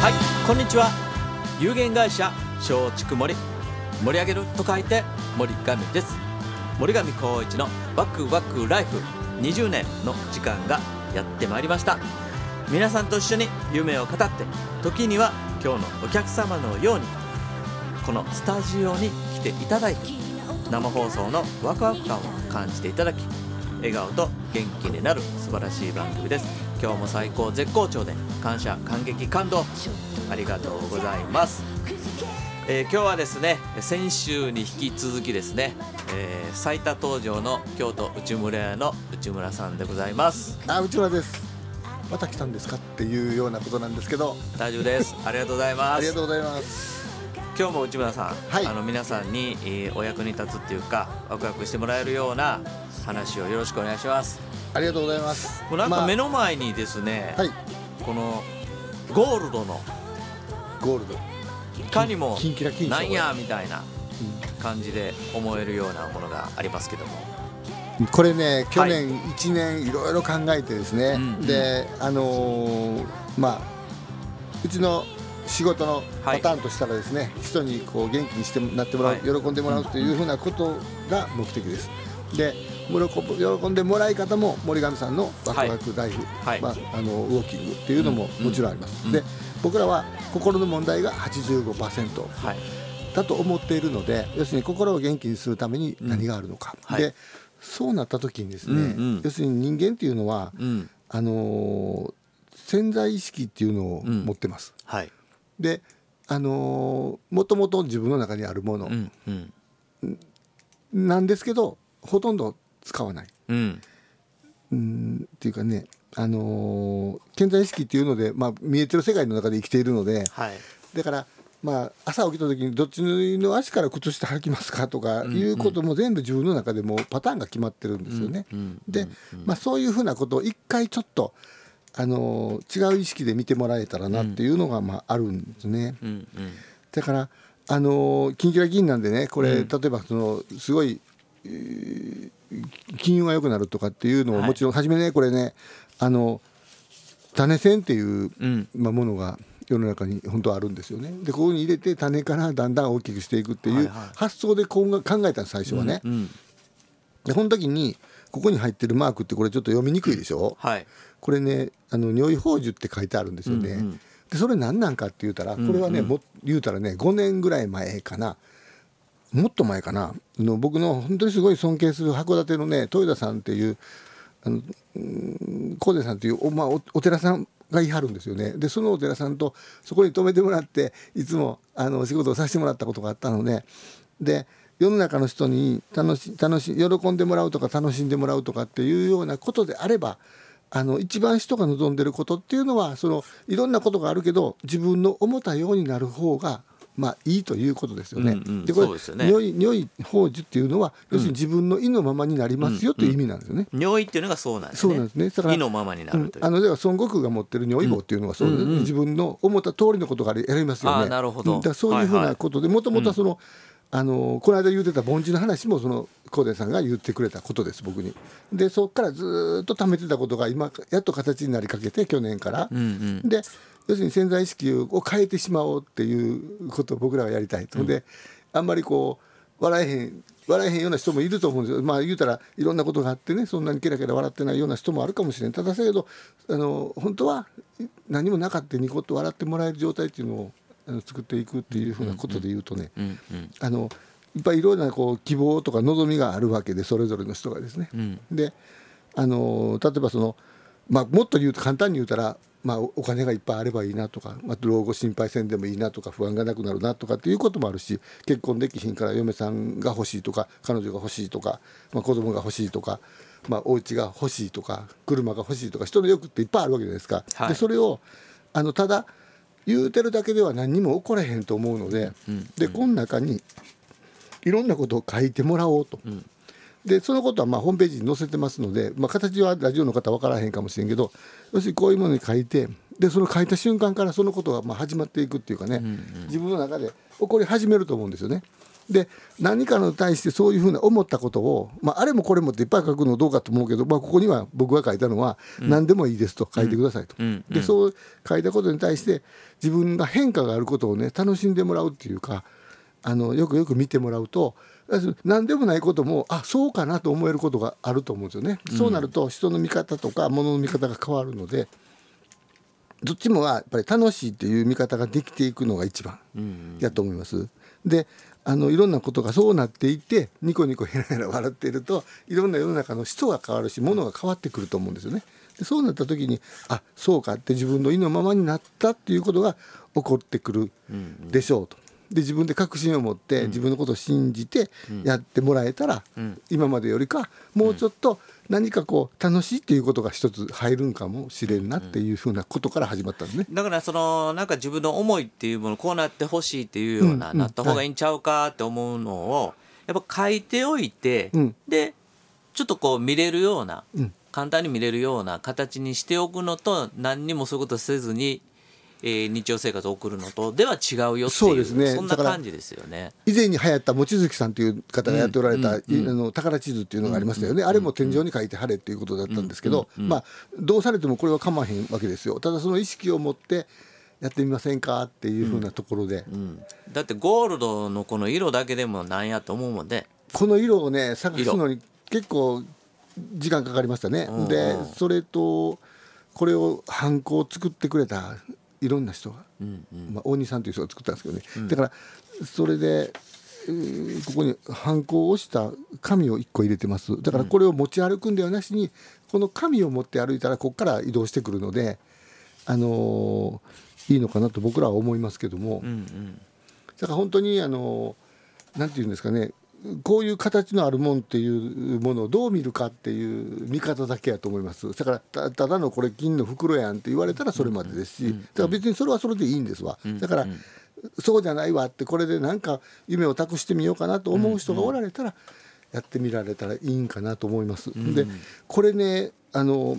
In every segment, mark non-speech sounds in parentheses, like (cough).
はいこんにちは。有限会社松竹森。盛り上げると書いて森上です。森上光一のワクワクライフ。20年の時間がやってまいりました。皆さんと一緒に夢を語って時には今日のお客様のようにこのスタジオに来ていただいて生放送のワクワク感を感じていただき笑顔と元気になる素晴らしい番組です。今日も最高絶好調で感謝感激感動。ありがとうございます、えー今日はですね先週に引き続きですね、えー最多登場の京都内村屋の内村さんでございます。あ内村です。また来たんですかっていうようなことなんですけど。大丈夫です。ありがとうございます。ありがとうございます。今日も内村さん、はい。あの皆さんに、えーお役に立つっていうかワクワクしてもらえるような話をよろしくお願いします。ありがとうございます。もうなんかまあ目の前にですね、はい。このゴールドのゴールド。いかにもキンキラキン賞なんやみたいな感じで思えるようなものがありますけども。うんこれね去年1年いろいろ考えてですね、うんであのーまあうちの仕事のパターンとしたらですね、人にこう元気にしてなってもらう、はい。喜んでもらうというふうなことが目的です。で喜んでもらい方も森上さんのワクワクライフ、はい。まあ、あのウォーキングっていうのももちろんあります。うん。で僕らは心の問題が85%はい。だと思っているので要するに心を元気にするために何があるのか、うんはい。でそうなった時にですね、うんうん。要するに人間っていうのはうん。あのー潜在意識っていうのをうん。持ってます。はい。であのーもともと自分の中にあるもの。うん。うん。なんですけどほとんど使わない。うん。うんっていうかねあのー潜在意識っていうので、まあ、見えてる世界の中で生きているのではい。だから、まあ、朝起きた時にどっちの足から靴下履きますかとかうんいうことも全部自分の中でもうパターンが決まってるんですよね。うんうんで、まあ、そういうふうなことを一回ちょっと、あのー違う意識で見てもらえたらなっていうのが、まあ、あるんですね。うんうん。だからあのーキンキラキンなんでねこれ、うん。例えばそのすごい、えー金運が良くなるとかっていうのもはい。もちろん、初めねこれねあの種線っていう、うん。まあ、ものが世の中に本当はあるんですよね。でここに入れて種からだんだん大きくしていくっていう発想でこう考えた最初はね。うんでこの時にここに入ってるマークってこれちょっと読みにくいでしょ、はい。これねあの如意宝珠って書いてあるんですよね。うんうん。でそれ何なんかって言うたらこれはね、うんうん。も言うたらね5年ぐらい前かなもっと前かな。の僕の本当にすごい尊敬する函館のね豊田さんっていうあの高出さんっていうお,、まあ、おお寺さんがいはるんですよね。でそのお寺さんとそこに泊めてもらっていつもあの仕事をさせてもらったことがあったのでで世の中の人に楽し楽し喜んでもらうとか楽しんでもらうとかっていうようなことであればあの一番人が望んでることっていうのはそのいろんなことがあるけど自分の思ったようになる方がまあいいということですよね。うんうん。でこれでね。如意如意宝珠っていうのは要するに自分の意のままになりますよという意味なんですよね。尿意っていうのがそうなんですね。そうなんですね。だから意のままになうんるという。あのでは孫悟空が持ってる如意棒っていうのはそう、うんうんうん。自分の思った通りのことがやりますよね。なるほど。うん。だそういうふうないことでもともとはその、あのこの間言ってた凡人の話もその高田さんが言ってくれたことです僕に。でそこからずーっと貯めてたことが今やっと形になりかけて去年から。うんうん。で要するに潜在意識を変えてしまおうっていうことを僕らはやりたいと、であんまりこう笑えへん笑えへんような人もいると思うんですよ。まあ言うたらいろんなことがあってねそんなにケラケラ笑ってないような人もあるかもしれないただだけどあの本当は何もなかったニコッと笑ってもらえる状態っていうのを作っていくっていうふうなことで言うとね、うんうん。あのいっぱいいろんなこう希望とか望みがあるわけでそれぞれの人がですね。うんであの例えばその、まあ、もっと言うと簡単に言うたら、まあ、おお金がいっぱいあればいいなとか、まあ、老後心配せんでもいいなとか不安がなくなるなとかっていうこともあるし結婚できひんから嫁さんが欲しいとか彼女が欲しいとか、まあ、子供が欲しいとか、まあ、お家が欲しいとか車が欲しいとか人の欲っていっぱいあるわけじゃないですか。はいでそれをあのただ言うてるだけでは何にも起これへんと思うので、うんでこの中にいろんなことを書いてもらおうと。ん。でそのことはまあホームページに載せてますので、まあ、形はラジオの方分からへんかもしれんけど要するにこういうものに書いてでその書いた瞬間からそのことがまあ始まっていくっていうかね、自分の中で起こり始めると思うんですよね。で何かに対してそういうふうな思ったことを、まあ、あれもこれもっていっぱい書くのどうかと思うけど、まあ、ここには僕が書いたのは何でもいいですと書いてくださいと。うん。でそう書いたことに対して自分が変化があることをね楽しんでもらうっていうかあのよくよく見てもらうと何でもないこともあそうかなと思えることがあると思うんですよね。そうなると人の見方とか物の見方が変わるのでどっちもはやっぱり楽しいっていう見方ができていくのが一番うんやと思います。であのいろんなことがそうなっていってニコニコヘラヘラ笑っているといろんな世の中の人が変わるし物が変わってくると思うんですよね。でそうなった時にあそうかって自分の意のままになったっていうことが起こってくるでしょうと。で自分で確信を持って自分のことを信じてやってもらえたら、今までよりかもうちょっと何かこう楽しいっていうことが一つ入るんかもしれんなっていうふうなことから始まったんですね。だからそのなんか自分の思いっていうものこうなってほしいっていうような、なった方がいいんちゃうかって思うのをやっぱ書いておいて、うん。でちょっとこう見れるような、うん。簡単に見れるような形にしておくのと何にもそういうことせずに、えー日常生活を送るのとでは違うよっていうそうですね。そんな感じですよね。以前に流行った望月さんという方がやっておられた、うんうんいあの宝地図っていうのがありましたよね、あれも天井に書いて貼れっていうことだったんですけど、まあどうされてもこれは構わへんわけですよ。ただその意識を持ってやってみませんかっていうふうなところで、うん、だってゴールドのこの色だけでもなんやと思うもんで、この色をね探すのに結構時間かかりましたね、うんでうん。それとこれをハンコを作ってくれたいろんな人が、うんうん。まあ、大西さんという人が作ったんですけどね、だからそれで、えーここにハンコを押した紙を1個入れてます。だからこれを持ち歩くんではなしにこの紙を持って歩いたらここから移動してくるので、あのーいいのかなと僕らは思いますけども、うんうん。だから本当にあのなんていうんですかねこういう形のあるもんっていうものをどう見るかっていう見方だけやと思います。だからたただのこれ金の袋やんって言われたらそれまでですしだから別にそれはそれでいいんですわ。だからそうじゃないわってこれでなんか夢を託してみようかなと思う人がおられたらやってみられたらいいんかなと思います。でこれねあの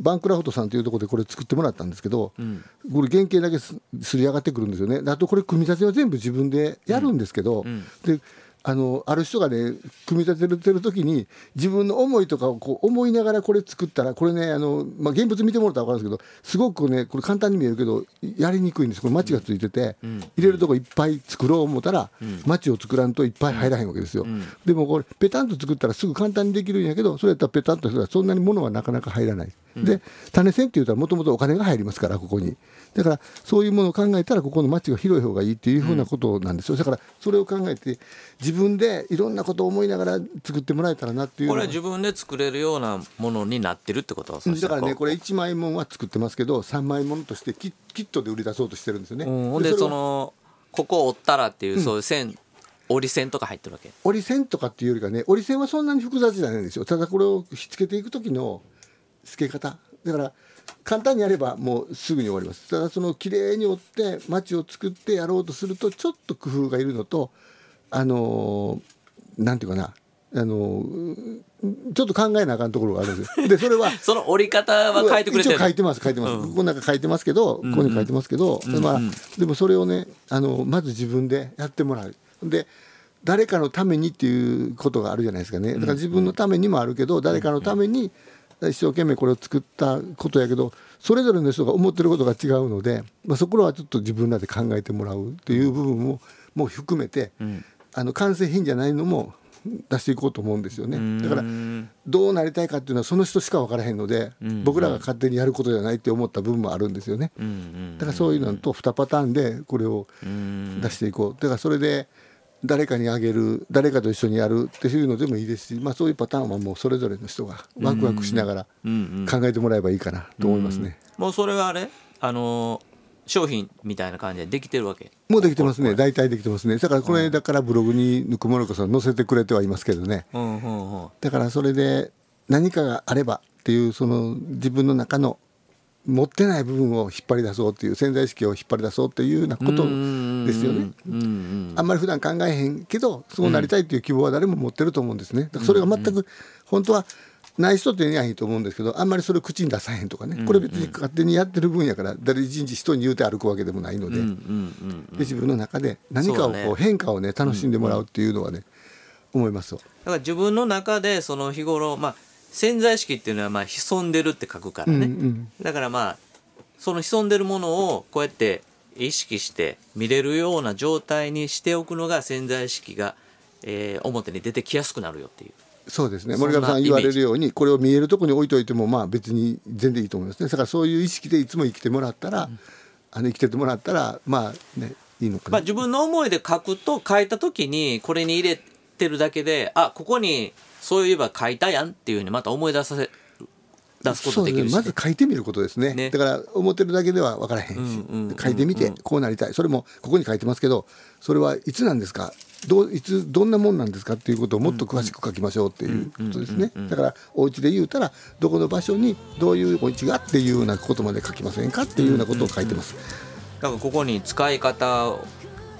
バンクラフトさんというところでこれ作ってもらったんですけど、ん。これ原型だけすすり上がってくるんですよね。であとこれ組み立ては全部自分でやるんですけど、ん。であのある人がね組み立ててる時に自分の思いとかをこう思いながらこれ作ったらこれねあの、まあ、現物見てもらったら分かるんですけどすごくねこれ簡単に見えるけどやりにくいんです。これマチがついてて、入れるとこいっぱい作ろう思ったら、マチを作らんといっぱい入らへん。わけですよ、でもこれペタンと作ったらすぐ簡単にできるんやけどそれやったらペタンとしたらそんなに物はなかなか入らない、で種線って言ったらもともとお金が入りますからここに。だからそういうものを考えたらここのマチが広い方がいいっていうふうなことなんですよ。だからそれを考えて自分でいろんなことを思いながら作ってもらえたらなっていうこれは自分で作れるようなものになってるってことだからねこれ、れ1枚もんは作ってますけど3枚もんとしてキキットで売り出そうとしてるんですよね。うん、でそのここを折ったらっていう、そういう線折り線とか入ってるわけ？折り線とかっていうよりかね折り線はそんなに複雑じゃないんですよ。ただこれをひっつけていく時の付け方。だから簡単にやればもうすぐに終わります。ただその綺麗に折って町を作ってやろうとするとちょっと工夫がいるのとあのーなんていうかな。あのーちょっと考えなあかんところがあるんですよ。でそれは (laughs) その折り方は書いてくれてる。一応書いてます書いてます、うん。ここなんか書いてますけど、ここに書いてますけど、うんまあうんでもそれをねあのまず自分でやってもらう。で誰かのためにっていうことがあるじゃないですかね。だから自分のためにもあるけど、誰かのために一生懸命これを作ったことやけどそれぞれの人が思ってることが違うので、まあ、そこはちょっと自分らで考えてもらうっていう部分ももう含めて、ん。あの完成品じゃないのも出していこうと思うんですよね。だからうんどうなりたいかっていうのはその人しか分からへんので、ん。僕らが勝手にやることじゃないって思った部分もあるんですよね。うん。うん。だからそういうのと2パターンでこれをうん。出していこう。だからそれで誰かにあげる誰かと一緒にやるっていうのでもいいですし、まあ、そういうパターンはもうそれぞれの人がワクワクしながらうんうん。考えてもらえばいいかなと思いますね。もうそれはあれ？あのー商品みたいな感じでできてるわけ？もうできてますね。大体できてますね。だからこれだからブログにぬくもろこさん載せてくれてはいますけどね。うんうんうん。だからそれで何かがあればっていうその自分の中の持ってない部分を引っ張り出そうっていう潜在意識を引っ張り出そうっていうようなことですよね。あんまり普段考えへんけどそうなりたいっていう希望は誰も持ってると思うんですね。だからそれが全く本当はない人って言えないと思うんですけどあんまりそれを口に出さへんとかね、うん。これ別に勝手にやってる分やから誰一日人に言うて歩くわけでもないので,、で自分の中で何かをこう変化をね楽しんでもらうっていうのはね、思いますよ。だから自分の中でその日頃まあ潜在意識っていうのはまあ潜んでるって書くからね、だからまあその潜んでるものをこうやって意識して見れるような状態にしておくのが潜在意識が、えー表に出てきやすくなるよっていう。そうですね。森上さん言われるようにこれを見えるところに置いといてもまあ別に全然いいと思いますね。だからそういう意識でいつも生きてもらったら、あの生きててもらったらまあねいいのかな、まあ、自分の思いで書くと書いた時にこれに入れてるだけであここにそういえば書いたやんっていうふうにまた思い出させ出すことできるし、そうですね。まず書いてみることですね。ね。だから思ってるだけでは分からへんし、うんうんうん書いてみてこうなりたい。それもここに書いてますけどそれはいつなんですか？どういつどんなもんなんですかっていうことをもっと詳しく書きましょうっていうことですね。だからお家で言うたらどこの場所にどういうお家がっていうようなことまで書きませんかっていうようなことを書いてます、だからここに使い方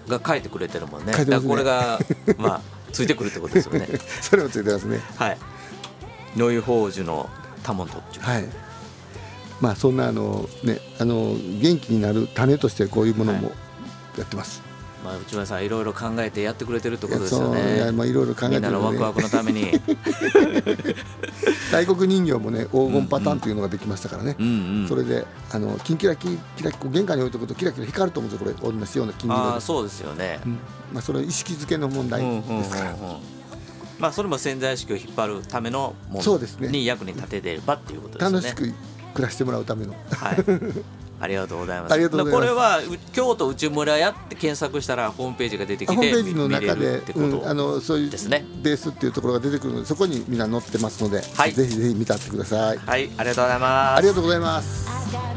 が書いてくれてるもんね。ね。これがまあついてくるってことですよね。(laughs) それもついてますね。はい。ノイホージュのタモントっちゅう。はい。まあそんなあのねあの元気になる種としてこういうものもやってます、まあ、内村さんいろいろ考えてやってくれてるってことですよそういまあいろいろ考えみんなてるのでのワクワクのために。大黒人形もね黄金パターンというのができましたからね、うんうん。それであのキンキラキキラキこう玄関に置いとくとキラキラ光ると思うんですよこれ同じような金色でああそうですよね。うん。まあ、それは意識づけの問題うんうんうんうん。ですから、まあそれも潜在意識を引っ張るためのものに役に立ててればっていうことですよね。楽しく暮らしてもらうための。はい。(laughs) ありがとうございます。ありがとうございます。これはう京都内村屋って検索したらホームページが出てきてホームページの中でうん、あとのそういうですね。ベースっていうところが出てくるのでそこにみんな載ってますので、はい。ぜひぜひ見たってください。はい。ありがとうございます。ありがとうございます